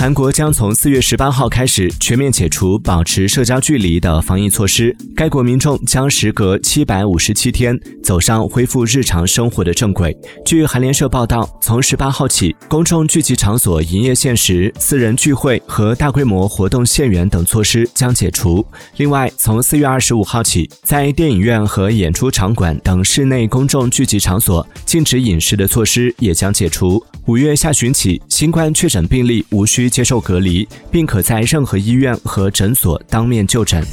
韩国将从四月十八号开始全面解除保持社交距离的防疫措施，该国民众将时隔七百五十七天走上恢复日常生活的正轨。据韩联社报道，从十八号起，公众聚集场所营业限时、私人聚会和大规模活动限员等措施将解除。另外，从四月二十五号起，在电影院和演出场馆等室内公众聚集场所禁止饮食的措施也将解除。五月下旬起，新冠确诊病例无需接受隔离，并可在任何医院和诊所当面就诊。